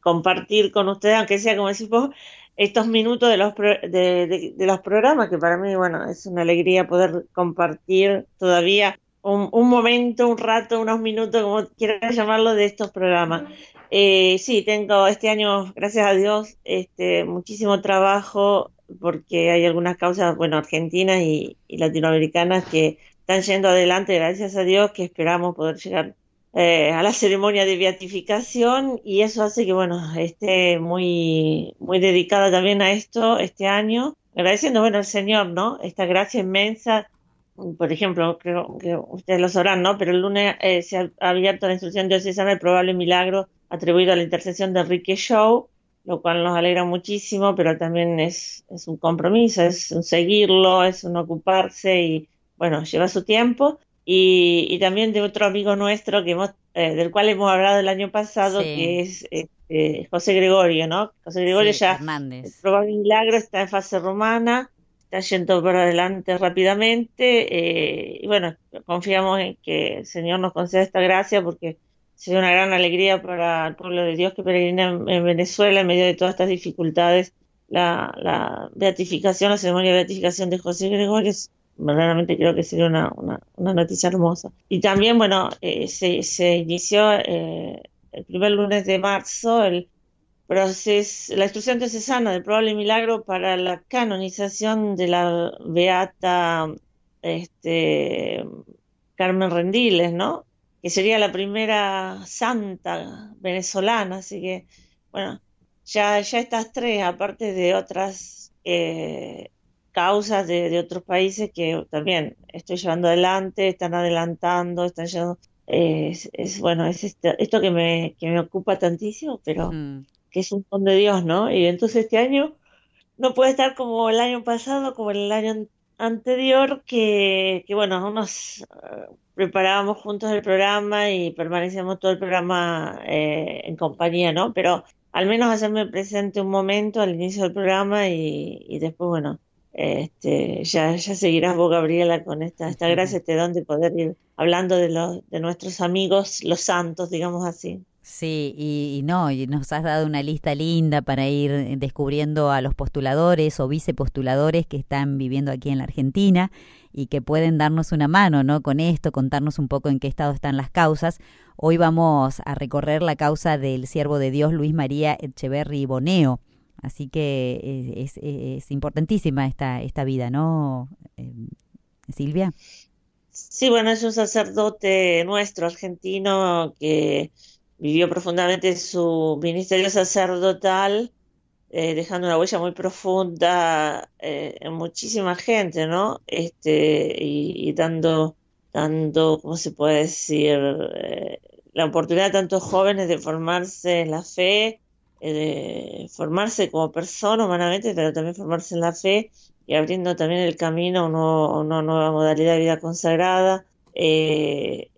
compartir con ustedes, aunque sea como decís vos, estos minutos de los, de, los programas, que para mí, bueno, es una alegría poder compartir todavía un, un momento, un rato, unos minutos, como quieras llamarlo, de estos programas. Eh, sí, tengo este año, gracias a Dios, este, muchísimo trabajo porque hay algunas causas, bueno, argentinas y, latinoamericanas que están yendo adelante, gracias a Dios, que esperamos poder llegar eh, a la ceremonia de beatificación y eso hace que, bueno, esté muy, muy dedicada también a esto este año, agradeciendo, bueno, al Señor, ¿no? Esta gracia inmensa. Por ejemplo, creo que ustedes lo sabrán, ¿no? Pero el lunes eh, se ha abierto la instrucción diocesana el probable milagro atribuido a la intercesión de Enrique Show, lo cual nos alegra muchísimo, pero también es, es un compromiso, es un seguirlo, es un ocuparse y, bueno, lleva su tiempo. Y, y también de otro amigo nuestro que hemos, eh, del cual hemos hablado el año pasado, que es este, José Gregorio, ¿no? José Gregorio ya, el probable milagro está en fase romana, está yendo por adelante rápidamente eh, y bueno, confiamos en que el Señor nos conceda esta gracia porque sería una gran alegría para el pueblo de Dios que peregrina en, Venezuela en medio de todas estas dificultades. La, beatificación, la ceremonia de beatificación de José Gregorio, verdaderamente creo que sería una, una, noticia hermosa. Y también, bueno, eh, se, se, inició eh, el primer lunes de marzo el proceso, la instrucción diocesana del probable milagro para la canonización de la beata este, Carmen Rendiles, ¿no? que sería la primera santa venezolana, así que, bueno, ya, ya estas tres, aparte de otras eh, causas de, otros países que también estoy llevando adelante, están adelantando, están llevando, es, bueno, es esto, que, me, que me ocupa tantísimo, pero que es un don de Dios, ¿no? Y entonces este año no puede estar como el año pasado, como el año anterior, que, que bueno, unos preparábamos juntos el programa y permanecíamos todo el programa eh, en compañía, ¿no? Pero al menos hacerme presente un momento al inicio del programa y, después, bueno, este, ya, ya seguirás vos, Gabriela, con esta, esta gracia, este don de poder ir hablando de, los, de nuestros amigos, los santos, digamos así. Sí, y, no, y nos has dado una lista linda para ir descubriendo a los postuladores o vicepostuladores que están viviendo aquí en la Argentina y que pueden darnos una mano, ¿no? Con esto, contarnos un poco en qué estado están las causas. Hoy vamos a recorrer la causa del siervo de Dios Luis María Echeverry Boneo. Así que es, importantísima esta, esta vida, ¿no, eh, Silvia? Sí, bueno, es un sacerdote nuestro, argentino, que vivió profundamente su ministerio sacerdotal eh, dejando una huella muy profunda eh, en muchísima gente, ¿no? Este, y, dando, dando, ¿cómo se puede decir? La oportunidad a tantos jóvenes de formarse en la fe, de formarse como persona humanamente, pero también formarse en la fe y abriendo también el camino a, una nueva modalidad de vida consagrada. y,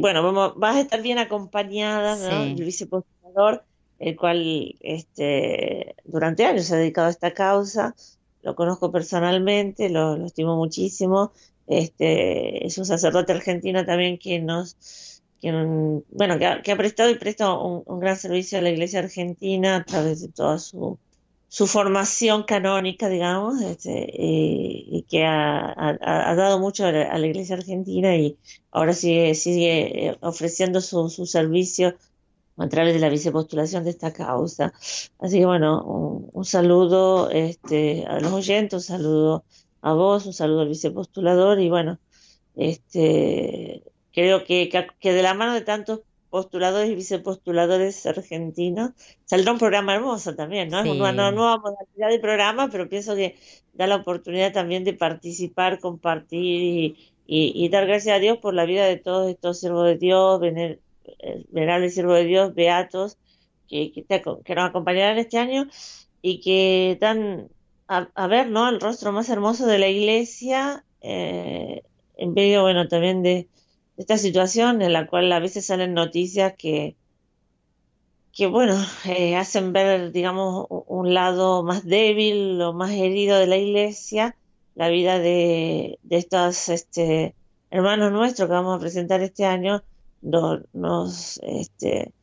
bueno, vamos, vas a estar bien acompañada, ¿no? El vicepostulador el cual este, durante años se ha dedicado a esta causa. Lo conozco personalmente, lo, estimo muchísimo. Este, es un sacerdote argentino también que nos, que, bueno, que ha, prestado y presta un, gran servicio a la Iglesia argentina a través de toda su, su formación canónica, digamos, este, y, que ha, dado mucho a la, Iglesia argentina y ahora sigue, sigue ofreciendo su, su servicio a través de la vicepostulación de esta causa. Así que bueno, un, saludo este, a los oyentes, un saludo a vos, un saludo al vicepostulador y bueno, este, creo que, que, de la mano de tantos postuladores y vicepostuladores argentinos saldrá un programa hermoso también, ¿no? Es una nueva modalidad de programa, pero pienso que da la oportunidad también de participar, compartir y, dar gracias a Dios por la vida de todos estos siervos de Dios, venir, venerable siervo de Dios, beatos, que, que, nos acompañarán este año y que dan a, ver, ¿no? El rostro más hermoso de la iglesia, eh, en medio, bueno, también de, esta situación en la cual a veces salen noticias que, que bueno, eh, hacen ver, digamos, un lado más débil o más herido de la iglesia, la vida de, de estos este, hermanos nuestros que vamos a presentar este año, nos, este,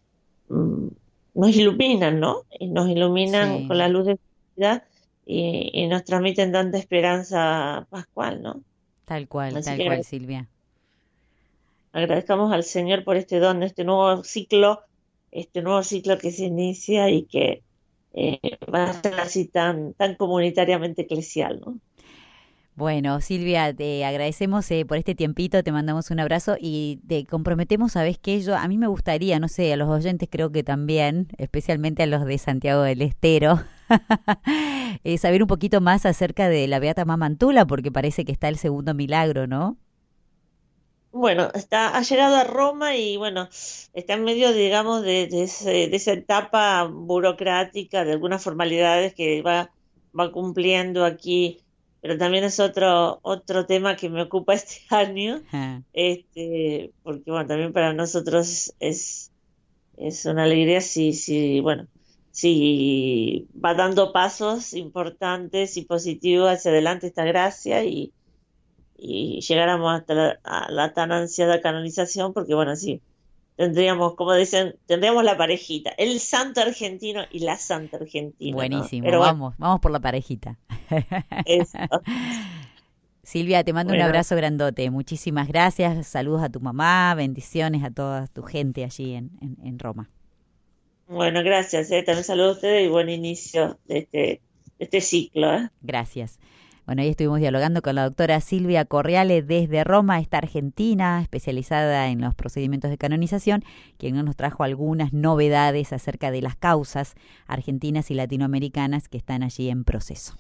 mm, nos iluminan, ¿no? Y nos iluminan con la luz de la vida y, nos transmiten tanta esperanza pascual, ¿no? Tal cual, tal cual, Silvia. Agradezcamos al Señor por este don, este nuevo ciclo, este nuevo ciclo que se inicia y que eh, va a ser así tan, tan comunitariamente eclesial, ¿no? Bueno, Silvia, te agradecemos eh, por este tiempito, te mandamos un abrazo y te comprometemos, ¿sabes qué? Yo, a mí me gustaría, no sé, a los oyentes creo que también, especialmente a los de Santiago del Estero, eh, saber un poquito más acerca de la Beata Mamantula, porque parece que está el segundo milagro, ¿no? Bueno, está, ha llegado a Roma y bueno, está en medio, digamos, de, de, de esa etapa burocrática, de algunas formalidades que va, va cumpliendo aquí. Pero también es otro otro tema que me ocupa este año. Este porque bueno también para nosotros es es una alegría si si bueno si va dando pasos importantes y positivos hacia adelante esta gracia y, y llegáramos hasta la, a la tan ansiada canonización porque bueno sí tendríamos, como dicen, tendríamos la parejita, el santo argentino y la santa argentina. Buenísimo, vamos, vamos por la parejita. Silvia, te mando un abrazo grandote. Muchísimas gracias. Saludos a tu mamá, bendiciones a toda tu gente allí en, en, Roma. Bueno, gracias. Eh. También saludos a ustedes y buen inicio de este, de este ciclo. Eh. Gracias. Bueno, ahí estuvimos dialogando con la doctora Silvia Corriale desde Roma, esta argentina, especializada en los procedimientos de canonización, quien nos trajo algunas novedades acerca de las causas argentinas y latinoamericanas que están allí en proceso.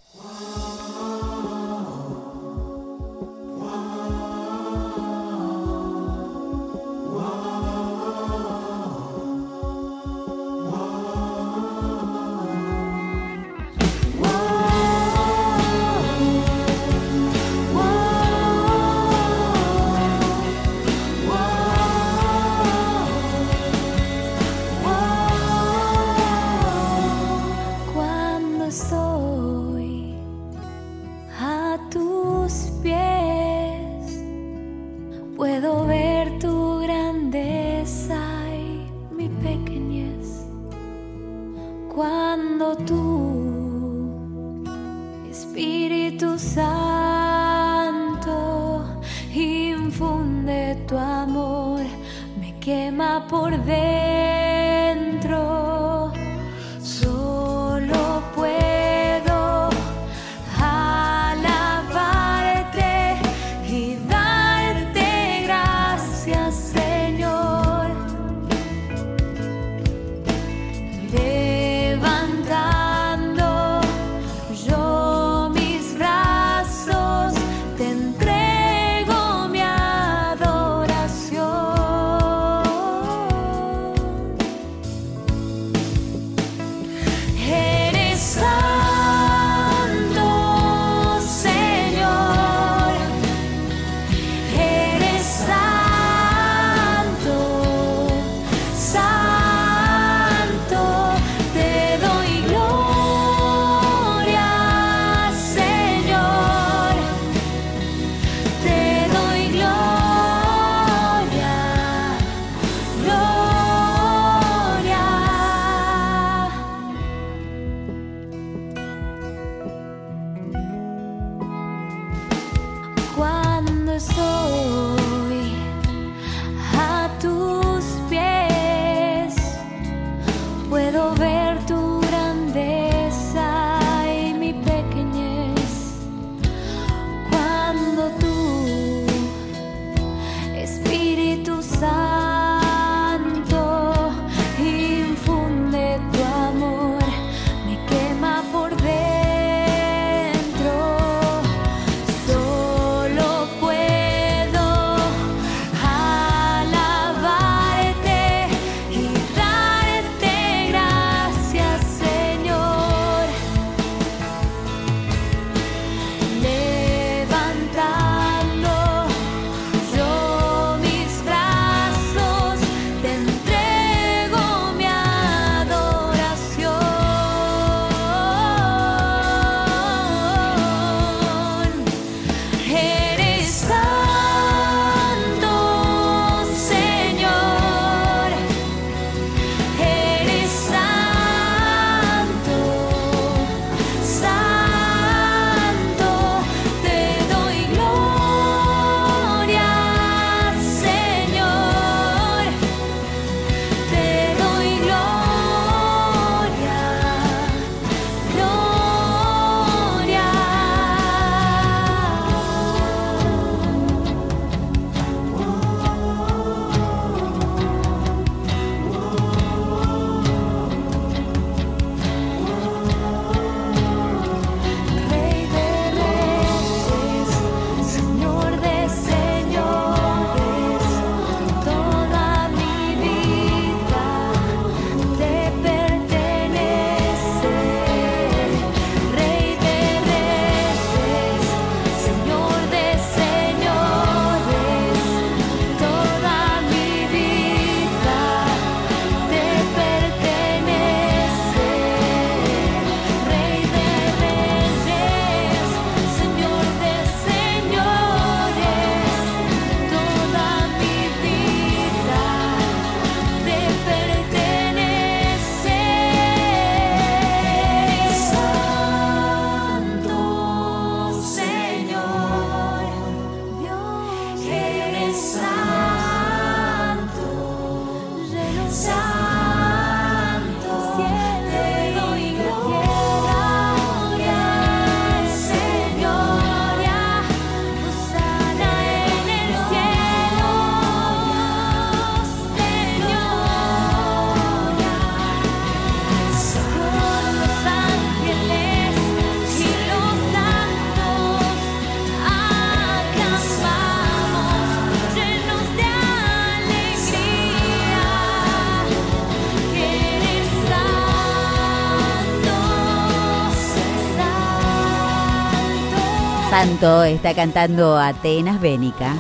Está cantando Atenas Bénica.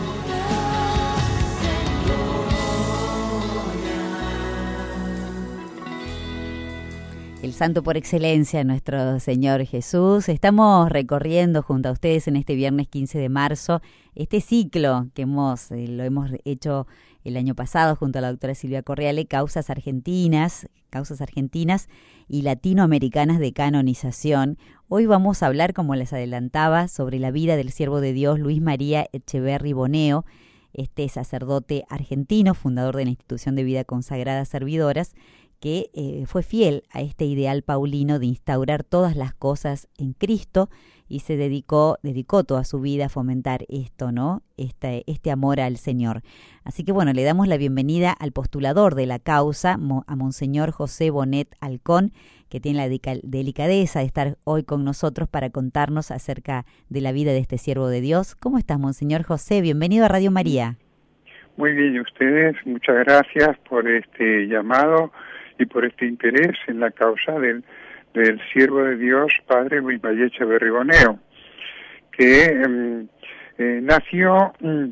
el santo por excelencia, nuestro Señor Jesús. Estamos recorriendo junto a ustedes en este viernes 15 de marzo este ciclo que hemos, eh, lo hemos hecho el año pasado junto a la doctora Silvia Correale, Causas Argentinas, Causas Argentinas y Latinoamericanas de Canonización. Hoy vamos a hablar, como les adelantaba, sobre la vida del siervo de Dios Luis María Echeverri Boneo, este sacerdote argentino, fundador de la institución de vida consagrada Servidoras, que eh, fue fiel a este ideal paulino de instaurar todas las cosas en Cristo y se dedicó, dedicó toda su vida a fomentar esto, ¿no? Este, este amor al Señor. Así que bueno, le damos la bienvenida al postulador de la causa, a Monseñor José Bonet Alcón, que tiene la delicadeza de estar hoy con nosotros para contarnos acerca de la vida de este siervo de Dios. ¿Cómo estás, Monseñor José? Bienvenido a Radio María. Muy bien, ustedes, muchas gracias por este llamado y por este interés en la causa del, del siervo de Dios, padre Luis Vallecha Berrigoneo, que em, eh, nació mm,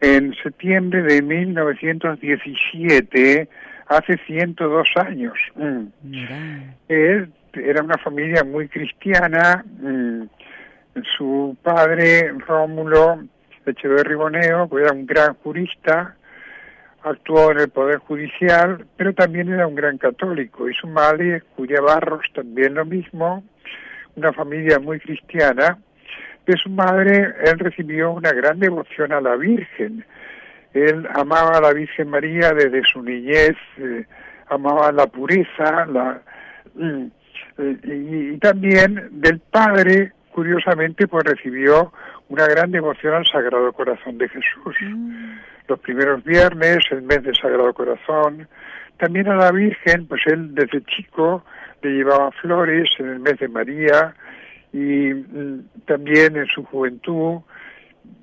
en septiembre de 1917, hace 102 años. Mm. Él era una familia muy cristiana, mm, su padre Rómulo Echeverri Boneo era un gran jurista, actuó en el Poder Judicial, pero también era un gran católico. Y su madre, Julia Barros, también lo mismo, una familia muy cristiana. De su madre, él recibió una gran devoción a la Virgen. Él amaba a la Virgen María desde su niñez, eh, amaba la pureza, la, mm, eh, y, también del padre, curiosamente, pues recibió una gran devoción al Sagrado Corazón de Jesús. Mm los primeros viernes, el mes del Sagrado Corazón. También a la Virgen, pues él desde chico le llevaba flores en el mes de María y mm, también en su juventud.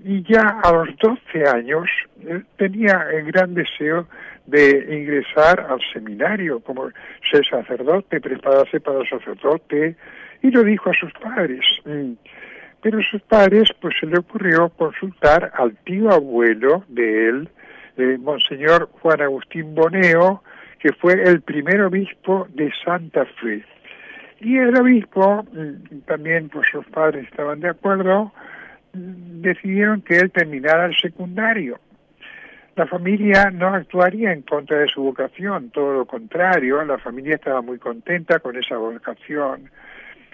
Y ya a los 12 años él tenía el gran deseo de ingresar al seminario, como ser sacerdote, prepararse para el sacerdote, y lo dijo a sus padres. Mm, pero sus padres pues se le ocurrió consultar al tío abuelo de él, eh, Monseñor Juan Agustín Boneo, que fue el primer obispo de Santa Fe. Y el obispo, mm, también pues sus padres estaban de acuerdo, mm, decidieron que él terminara el secundario. La familia no actuaría en contra de su vocación, todo lo contrario, la familia estaba muy contenta con esa vocación.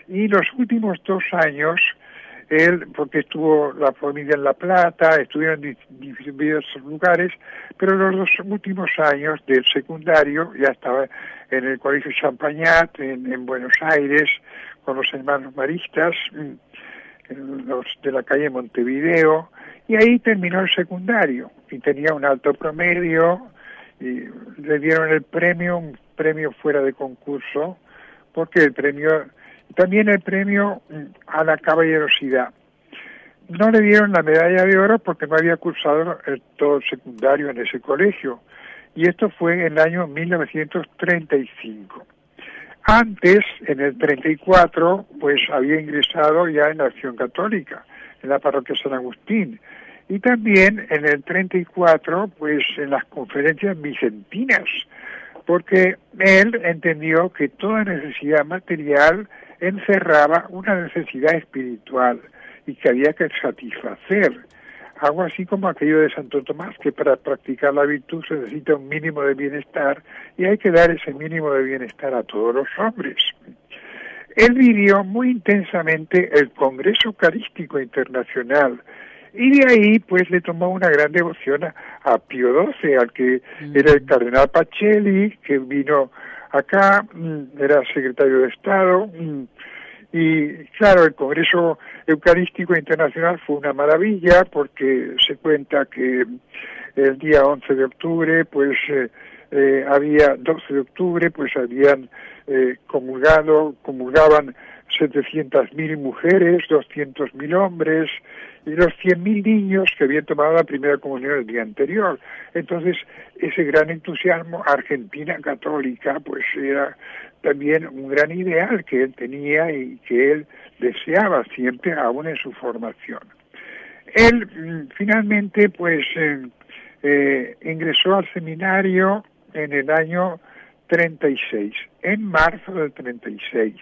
Y los últimos dos años él, porque estuvo la familia en La Plata, estuvieron en diversos lugares, pero los dos últimos años del secundario ya estaba en el Colegio Champagnat, en, Buenos Aires, con los hermanos maristas, mm, los de la calle Montevideo, y ahí terminó el secundario, y tenía un alto promedio, y le dieron el premio, un premio fuera de concurso, porque el premio también el premio mm, a la caballerosidad. No le dieron la medalla de oro porque no había cursado el, todo secundario en ese colegio. Y esto fue en el año 1935. Antes, en el 34, pues había ingresado ya en la Acción Católica, en la parroquia San Agustín. Y también en el 34, pues en las conferencias vicentinas, porque él entendió que toda necesidad material encerraba una necesidad espiritual y que había que satisfacer. Algo así como aquello de Santo Tomás, que para practicar la virtud se necesita un mínimo de bienestar y hay que dar ese mínimo de bienestar a todos los hombres. Él vivió muy intensamente el Congreso Eucarístico Internacional y de ahí pues le tomó una gran devoción a, Pío XII, al que era el cardenal Pacelli, que vino acá, mm, era secretario de Estado, mm, y claro, el Congreso Eucarístico Internacional fue una maravilla porque se cuenta que el día 11 de octubre, pues eh, eh, había 12 de octubre, pues habían eh, comulgado, comulgaban 700.000 mujeres, 200.000 hombres y los 100.000 niños que habían tomado la primera comunión el día anterior. Entonces, ese gran entusiasmo, Argentina católica, pues era también un gran ideal que él tenía y que él deseaba siempre aún en su formación. Él mm, finalmente pues eh, eh, ingresó al seminario en el año 36, en marzo del 36.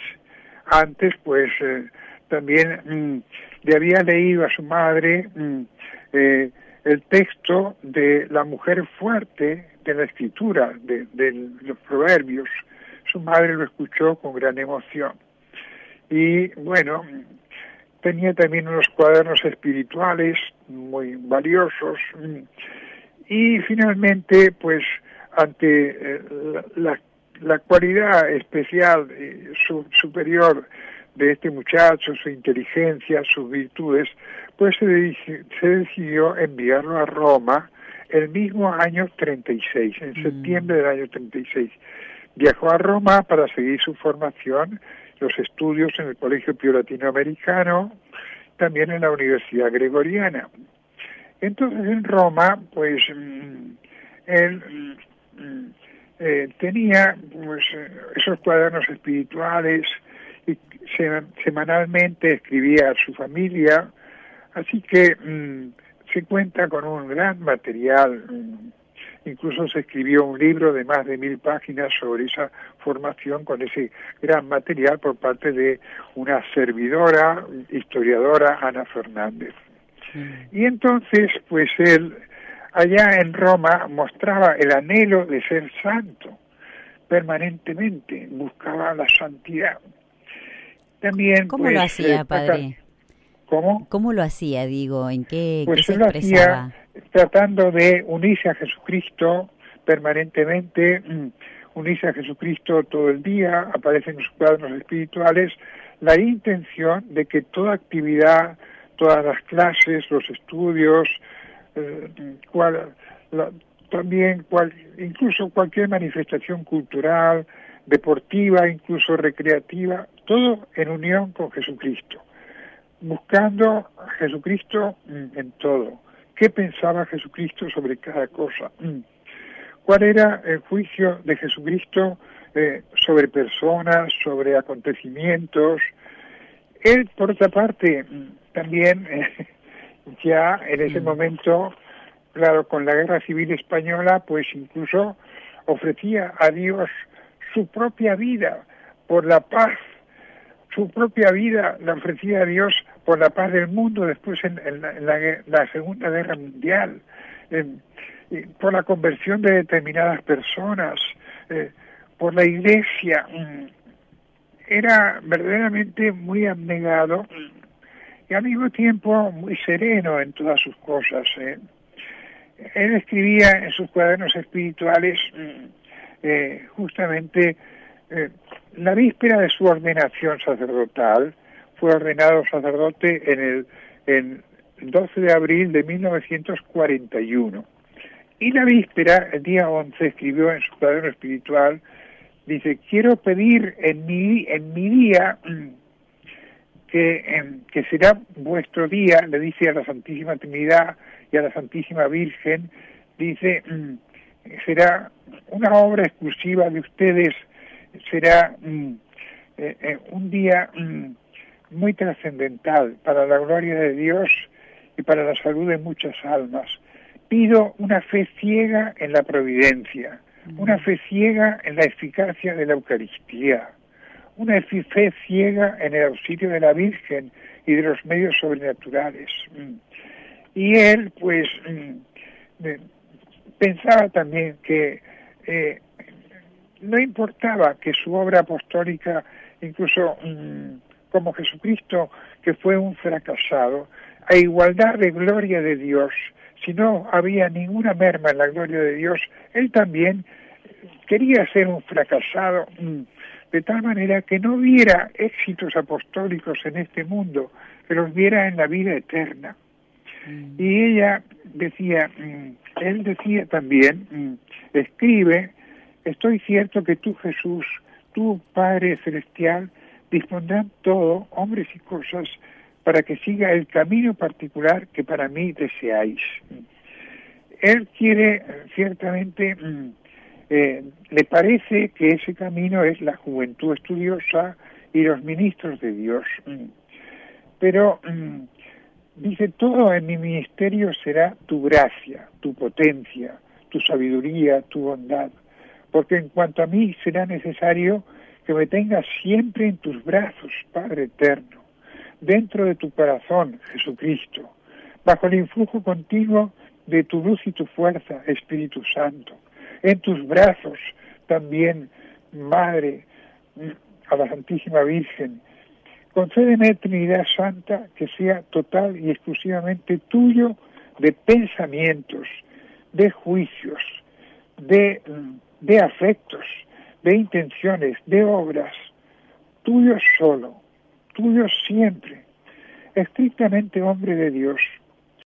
Antes pues eh, también mm, le había leído a su madre mm, el texto de la mujer fuerte de la escritura, de, los proverbios. Su madre lo escuchó con gran emoción. Y bueno, tenía también unos cuadernos espirituales muy valiosos y finalmente pues ante eh, la, la, cualidad especial eh, superior de este muchacho, su inteligencia, sus virtudes, pues se, se decidió enviarlo a Roma el mismo año 36, en mm. septiembre del año 36. Viajó a Roma para seguir su formación los estudios en el Colegio Pío Latinoamericano, también en la Universidad Gregoriana. Entonces en Roma, pues mm, él mm, eh, tenía pues, esos cuadernos espirituales y semanalmente escribía a su familia, así que mm, se cuenta con un gran material Incluso se escribió un libro de más de mil páginas sobre esa formación con ese gran material por parte de una servidora, historiadora, Ana Fernández. Mm. Y entonces, pues él, allá en Roma, mostraba el anhelo de ser santo permanentemente, buscaba la santidad. También, ¿Cómo lo pues, hacía, eh, padre? ¿Cómo? ¿Cómo lo hacía, digo? ¿En qué, pues se expresaba? tratando de unirse a Jesucristo permanentemente, mm, unirse a Jesucristo todo el día, aparecen en sus cuadernos espirituales, la intención de que toda actividad, todas las clases, los estudios, eh, también cual, incluso cualquier manifestación cultural, deportiva, incluso recreativa, todo en unión con Jesucristo, buscando a Jesucristo mm, en todo qué pensaba Jesucristo sobre cada cosa, mm. cuál era el juicio de Jesucristo eh, sobre personas, sobre acontecimientos. Él, por otra parte, mm, también eh, ya en ese momento, claro, con la guerra civil española, pues incluso ofrecía a Dios su propia vida por la paz su propia vida la ofrecía a Dios por la paz del mundo después en, la, Segunda Guerra Mundial, por la conversión de determinadas personas, eh, por la iglesia. Mm, era verdaderamente muy abnegado y al mismo tiempo muy sereno en todas sus cosas. Eh. Él escribía en sus cuadernos espirituales mm, eh, justamente la víspera de su ordenación sacerdotal, fue ordenado sacerdote en el, en 12 de abril de 1941. Y la víspera, el día 11, escribió en su cuaderno espiritual, dice, quiero pedir en mi, en mi día, mm, que, em, que será vuestro día, le dice a la Santísima Trinidad y a la Santísima Virgen, dice, mm, será una obra exclusiva de ustedes será mm, eh, eh, un día mm, muy trascendental para la gloria de Dios y para la salud de muchas almas. Pido una fe ciega en la providencia, una fe ciega en la eficacia de la Eucaristía, una fe ciega en el auxilio de la Virgen y de los medios sobrenaturales. Mm. Y él, pues, pensaba también que eh, no importaba que su obra apostólica, incluso mm, como Jesucristo, que fue un fracasado, a igualdad de gloria de Dios, si no había ninguna merma en la gloria de Dios, él también quería ser un fracasado, mm, de tal manera que no viera éxitos apostólicos en este mundo, que los viera en la vida eterna. Mm. Y ella decía, él decía también, escribe, Estoy cierto que tú, Jesús, tú, Padre Celestial, dispondrán todo, hombres y cosas, para que siga el camino particular que para mí deseáis. Él quiere ciertamente mm, eh, le parece que ese camino es la juventud estudiosa y los ministros de Dios. Mm. Pero mm, dice, todo en mi ministerio será tu gracia, tu potencia, tu sabiduría, tu bondad, porque en cuanto a mí será necesario que me tengas siempre en tus brazos, Padre eterno, dentro de tu corazón, Jesucristo, bajo el influjo continuo de tu luz y tu fuerza, Espíritu Santo, en tus brazos también, Madre, a la Santísima Virgen. Concédeme, Trinidad Santa, que sea total y exclusivamente tuyo de pensamientos, de juicios, de, de afectos, de intenciones, de obras, tuyo solo, tuyo siempre, estrictamente hombre de Dios,